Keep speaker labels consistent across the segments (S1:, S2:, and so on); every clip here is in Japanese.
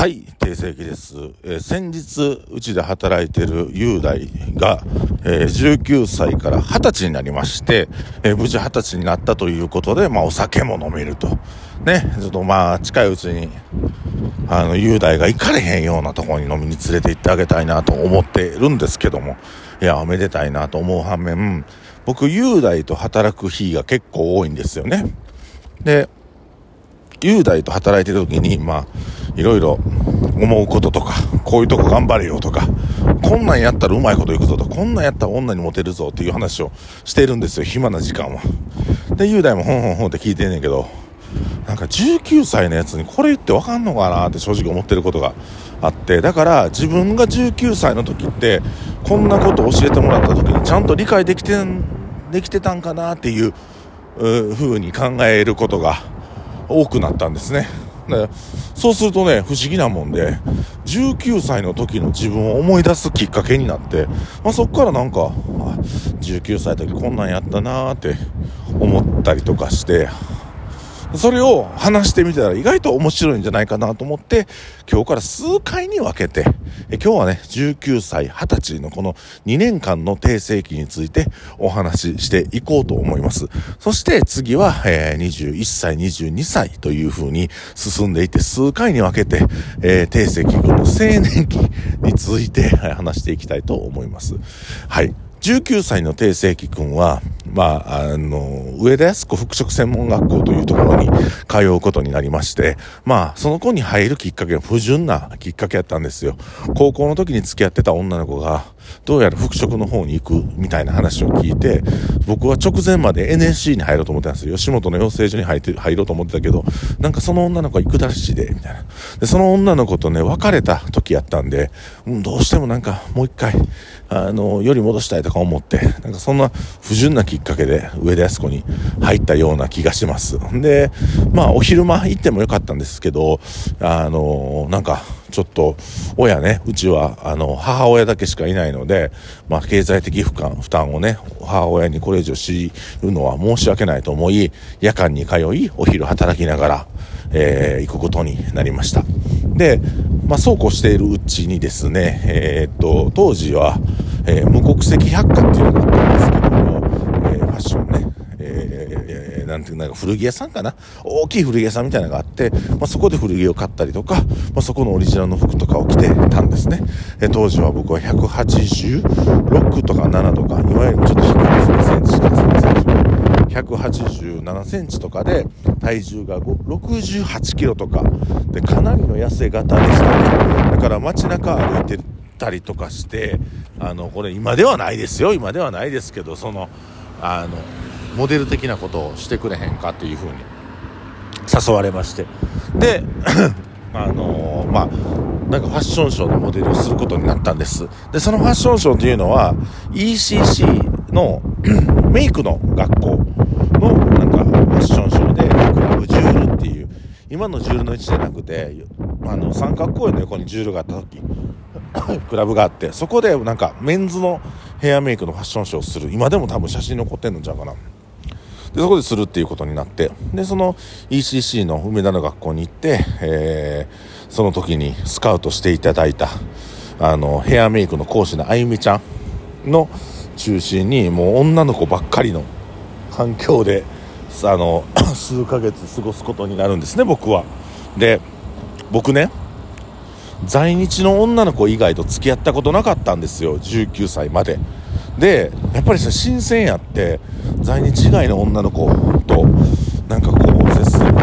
S1: はい、定石です。えー、先日、うちで働いてる雄大が、えー、19歳から20歳になりまして、えー、無事20歳になったということで、まあ、お酒も飲めると。ね、ちょっとまあ、近いうちに、あの、雄大が行かれへんようなところに飲みに連れて行ってあげたいなと思ってるんですけども、いや、おめでたいなと思う反面、僕、雄大と働く日が結構多いんですよね。で、雄大と働いてる時に、まあ、いろいろ思うこととか、こういうとこ頑張れよとか、こんなんやったらうまいこといくぞと、こんなんやったら女にモテるぞっていう話をしてるんですよ、暇な時間は。で、雄大もほんほんほんって聞いてんねんけど、なんか19歳のやつにこれ言ってわかんのかなって正直思ってることがあって、だから自分が19歳の時って、こんなこと教えてもらった時にちゃんと理解できてん、できてたんかなっていう、う風に考えることが多くなったんですね。でそうするとね、不思議なもんで、19歳の時の自分を思い出すきっかけになって、まあ、そっからなんか、19歳の時こんなんやったなーって思ったりとかして、それを話してみたら意外と面白いんじゃないかなと思って、今日から数回に分けて、え今日はね、19歳、20歳のこの2年間の定世期についてお話ししていこうと思います。そして次は、えー、21歳、22歳という風に進んでいて、数回に分けて、えー、定世期の青年期について話していきたいと思います。はい。19歳の定世紀君は、まあ、あの、上田靖子服飾専門学校というところに通うことになりまして、まあ、その子に入るきっかけは不純なきっかけやったんですよ。高校の時に付き合ってた女の子が、どうやら服飾の方に行くみたいな話を聞いて、僕は直前まで NSC に入ろうと思ってたんですよ。吉本の養成所に入って入ろうと思ってたけど、なんかその女の子は行くらしで、みたいな。で、その女の子とね、別れた時やったんで、うん、どうしてもなんかもう一回、あの、より戻したいとか思って、なんかそんな不純なきっかけで上田康子に入ったような気がします。で、まあお昼間行ってもよかったんですけど、あの、なんかちょっと親ね、うちはあの母親だけしかいないので、まあ経済的負担負担をね、母親にこれ以上強いるのは申し訳ないと思い、夜間に通い、お昼働きながら、えー、行くことになりました。で、まあ、そうこうしているうちにですね、えー、っと、当時は、えー、無国籍百科っていうのがあったんですけども、え、ファッションね、なんていうか古着屋さんかな？大きい古着屋さんみたいなのがあって、まあ、そこで古着を買ったりとか、まあ、そこのオリジナルの服とかを着てたんですね。え、当時は僕は186とか7とか、いわゆるちょっと低いですね、センチしかセンチ187センチとかで体重が68キロとか。でかなりの痩せ型でしたね。だから街中歩いてたりとかしてあのこれ今ではないですよ。今ではないですけどそのあのモデル的なことをしてくれへんかっていうふうに。誘われまして。で あのー、まあなんかファッションショーのモデルをすることになったんです。でそのファッションショーというのは ECC の メイクの学校のなんかファッションショーでクラブジュールっていう今のジュールの位置じゃなくてあの三角公園の横にジュールがあった時 クラブがあってそこでなんかメンズのヘアメイクのファッションショーをする。今でも多分写真残ってんのちゃうかなでそこでするっていうことになってでその ECC の梅田の学校に行って、えー、その時にスカウトしていただいたあのヘアメイクの講師のあゆみちゃんの中心にもう女の子ばっかりの環境であの 数ヶ月過ごすことになるんですね僕は。で僕ね在日の女の子以外と付き合ったことなかったんですよ19歳まで。でやっぱりさ新鮮やって在日以外の女の子となんかこう接する新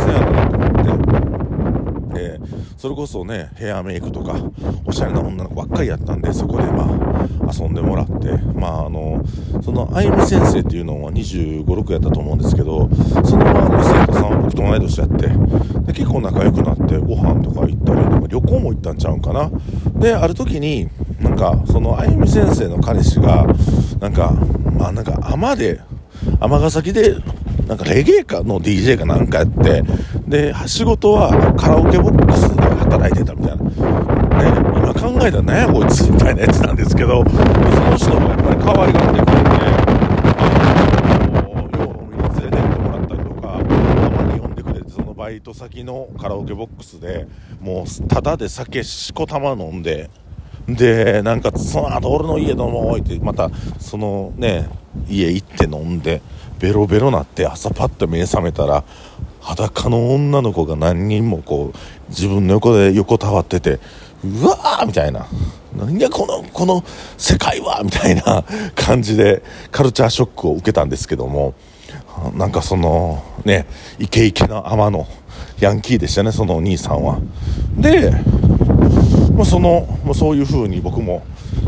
S1: 鮮やなと思って、えそれこそねヘアメイクとかおしゃれな女の子ばっかりやったんでそこでまあ遊んでもらって。まああのそのあゆみ先生っていうのは2 5 6やったと思うんですけどその周りの生徒さんは僕と同い年やって。で結構仲良くなってご飯とか行ったりとか旅行も行ったんちゃうんかな。である時になんかそのあゆみ先生の彼氏がなんかまあなんか尼で尼崎でなんかレゲエかの DJ かなんかやってで仕事はカラオケボックスで働いてたみたいな。ね今考えたら何やこいつみたいなやつなんですけどその人もやっぱり可愛がってくれてよう飲みに連れてってもらったりとかたまに呼んでくれてそのババイト先のカラオケボックスでもうただで酒しこたま飲んででなんかその後俺の家飲もうってまたそのね家行って飲んでベロベロなって朝パッと目覚めたら裸の女の子が何人もこう自分の横で横たわっててうわーみたいな。何やこのこの世界は？みたいな 感じでカルチャーショックを受けたんですけどもなんかそのねイケイケな天のヤンキーでしたねそのお兄さんは。で、まあ、そのま、そういう風に僕も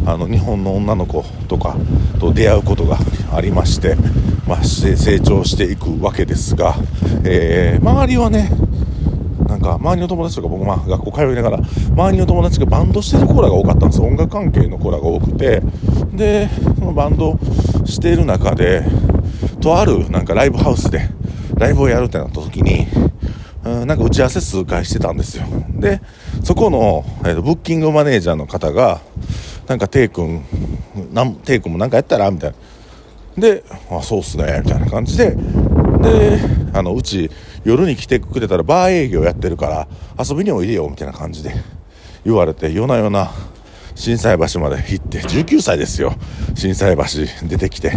S1: あの日本の女の子とかと出会うことがありまして、まあ、成長していくわけですが、えー、周りはねなんか周りの友達とか僕まあ学校通いながら周りの友達がバンドしてる子らが多かったんです音楽関係の子らが多くて。でそのバンドしている中でとあるなんかライブハウスでライブをやるってなった時にうんなんか打ち合わせ数回してたんですよ。でそこの、えー、とブッキングマネージャーの方がなんかテイ君なんテイ君もなんかやったらみたいな。であそうっすねみたいな感じで。であのうち夜に来てくれたらバー営業やってるから遊びにおいでよみたいな感じで言われて夜な夜な心斎橋まで行って19歳ですよ。心斎橋出てきて。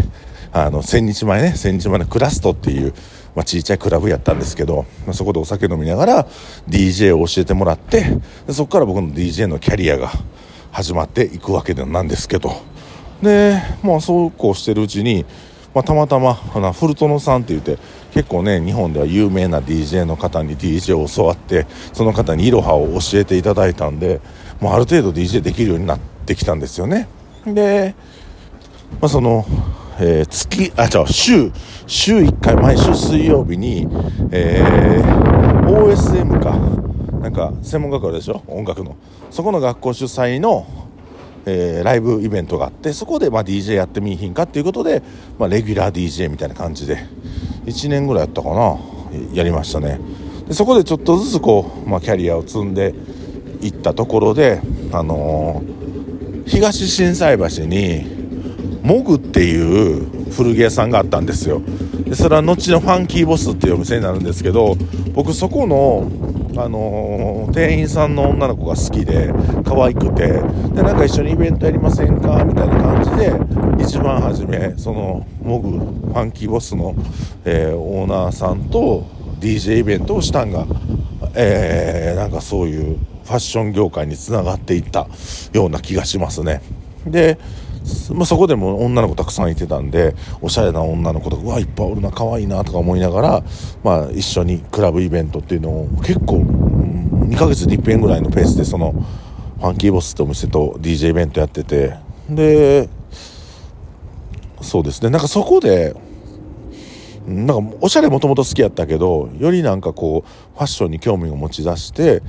S1: あの千日前ね千日前のクラストっていう、まあ、ちいちゃいクラブやったんですけど、まあ、そこでお酒飲みながら DJ を教えてもらってでそこから僕の DJ のキャリアが始まっていくわけなんですけど。でまあそうこうしてるうちにまあ、たまたまあのフルトノさんって言って結構ね日本では有名な DJ の方に DJ を教わってその方にいろはを教えていただいたんでもうある程度 DJ できるようになってきたんですよね。で、まあ、その、えー、月あ違う週週1回毎週水曜日に、えー、OSM か。なんか専門学校でしょ？音楽の。そこの学校主催のえー、ライブイベントがあってそこでまあ DJ やってみいひんかっていうことで、まあ、レギュラー DJ みたいな感じで1年ぐらいやったかな？やりましたね。でそこでちょっとずつこう、まあ、キャリアを積んでいったところで、あのー、東心斎橋にモグっていう古着屋さんがあったんですよ。でそれは後のファンキーボスっていうお店になるんですけど僕そこのあのー、店員さんの女の子が好きで可愛くてでなんか一緒にイベントやりませんかみたいな感じで一番初めそのモグファンキーボスの、えー、オーナーさんと DJ イベントをしたんが、えー、なんかそういうファッション業界につながっていったような気がしますね。でまあ、そこでも女の子たくさんいてたんでおしゃれな女の子とかうわいっぱいおるな可愛いなとか思いながら、まあ、一緒にクラブイベントっていうのを結構、うん、2ヶ月に1遍ぐらいのペースでそのファンキーボスってお店と DJ イベントやっててでそうです。ねなんかそこでなんかおしゃれもともと好きやったけどよりなんかこうファッションに興味を持ち出して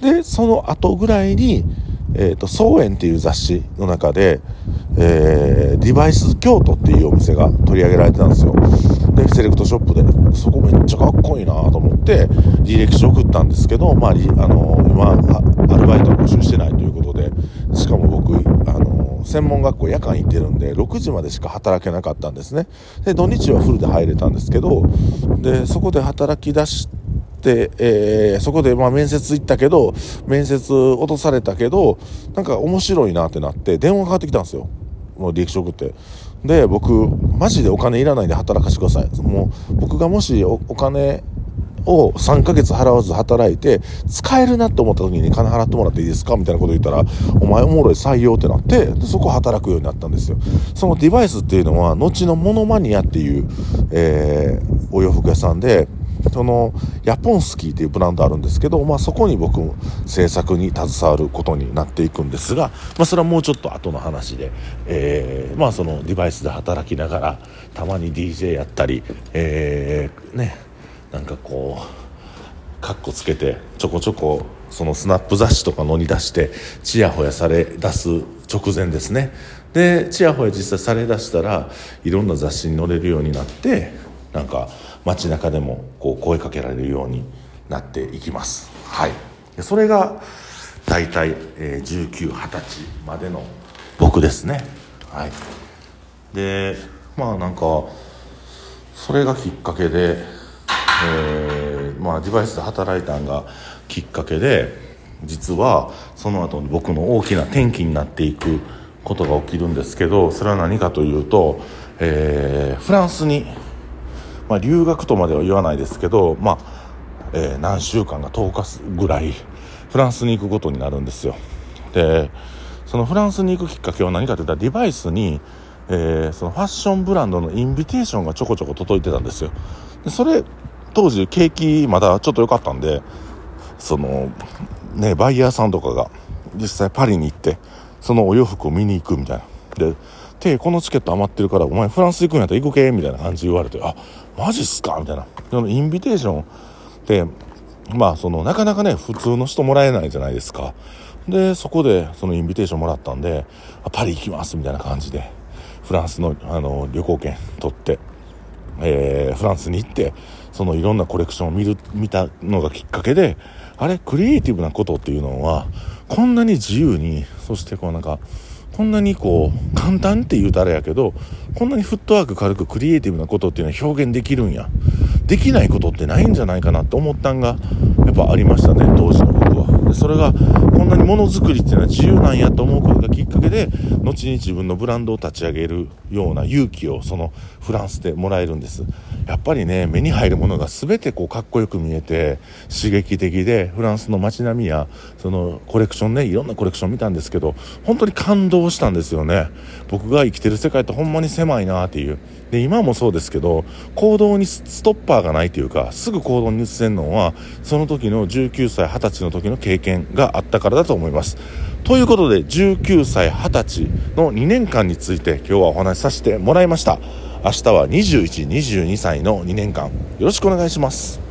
S1: でその後ぐらいにえーと、総園っていう雑誌の中で、えー、デバイス京都っていうお店が取り上げられてたんですよ。でセレクトショップでそこめっちゃかっこいいなと思って履歴書送ったんですけど、まあ、あの今アルバイト募集してないということでしかも僕あの専門学校夜間行ってるんで6時までしか働けなかったんですね。で土日はフルで入れたんですけどでそこで働き出してで、えー、そこでま面接行ったけど面接落とされたけどなんか面白いなってなって電話かかってきたんですよ。もう履歴書送って。で僕マジでお金いらないんで働かせてください。もう僕がもしお金を3ヶ月払わず働いて使えるなって思った時に金払ってもらっていいですか？みたいなこと言ったらお前おもろい採用ってなってでそこ働くようになったんですよ。そのデバイスっていうのは後のモノマニアっていう、えー、お洋服屋さんでそのヤポンスキーっていうブランドあるんですけど、まあ、そこに僕も制作に携わることになっていくんですが、まあ、それはもうちょっと後の話で、えー、まあ、そのデバイスで働きながらたまに DJ やったり、えー、ねなんかこうかっこつけてちょこちょこそのスナップ雑誌とか乗り出してちやほやされ出す直前ですね。でちやほや実際され出したらいろんな雑誌に載れるようになってなんか街中でもこう声かけられるようになっていきます。はい、それが大体、えー、1920歳までの僕ですね。はい、でまあなんかそれがきっかけで、えー、まあ、デバイスで働いたんがきっかけで実はその後に僕の大きな転機になっていくことが起きるんですけどそれは何かというと、えー、フランスに、まあ、留学とまでは言わないですけど、まあえー、何週間か10日ぐらいフランスに行くことになるんですよ。でそのフランスに行くきっかけは何かというとデバイスに、えー、そのファッションブランドのインビテーションがちょこちょこ届いてたんですよ。でそれ当時景気まだちょっと良かったんでそのねバイヤーさんとかが実際パリに行ってそのお洋服を見に行くみたいな。ででこのチケット余ってるからお前フランス行くんやったら行くけみたいな感じ言われてあマジっすか？みたいな。そのインビテーションってまあそのなかなかね普通の人もらえないじゃないですか。でそこでそのインビテーションもらったんでパリ行きますみたいな感じでフランスのあの旅行券取って、えー、フランスに行ってそのいろんなコレクションを見る見たのがきっかけであれクリエイティブなことっていうのはこんなに自由にそしてこうなんかこんなにこう簡単って言うとあれやけどこんなにフットワーク軽くクリエイティブなことっていうのは表現できるんや。できないことってないんじゃないかなって思ったんがやっぱありましたね当時の僕は。でそれがこんなにものづくりっていうのは自由なんやと思うことがきっかけで後に自分のブランドを立ち上げるような勇気をそのフランスでもらえるんです。やっぱりね目に入るものが全てこうかっこよく見えて刺激的でフランスの街並みやそのコレクションねいろんなコレクション見たんですけど本当に感動したんですよね。僕が生きてる世界ってほんまに狭いなっていうで今もそうですけど行動にストッパーがないというかすぐ行動に移せるのはその時の19歳20歳の時の経験があったからだと思います。ということで19歳20歳の2年間について今日はお話しさせてもらいました。明日は2122歳の2年間。よろしくお願いします。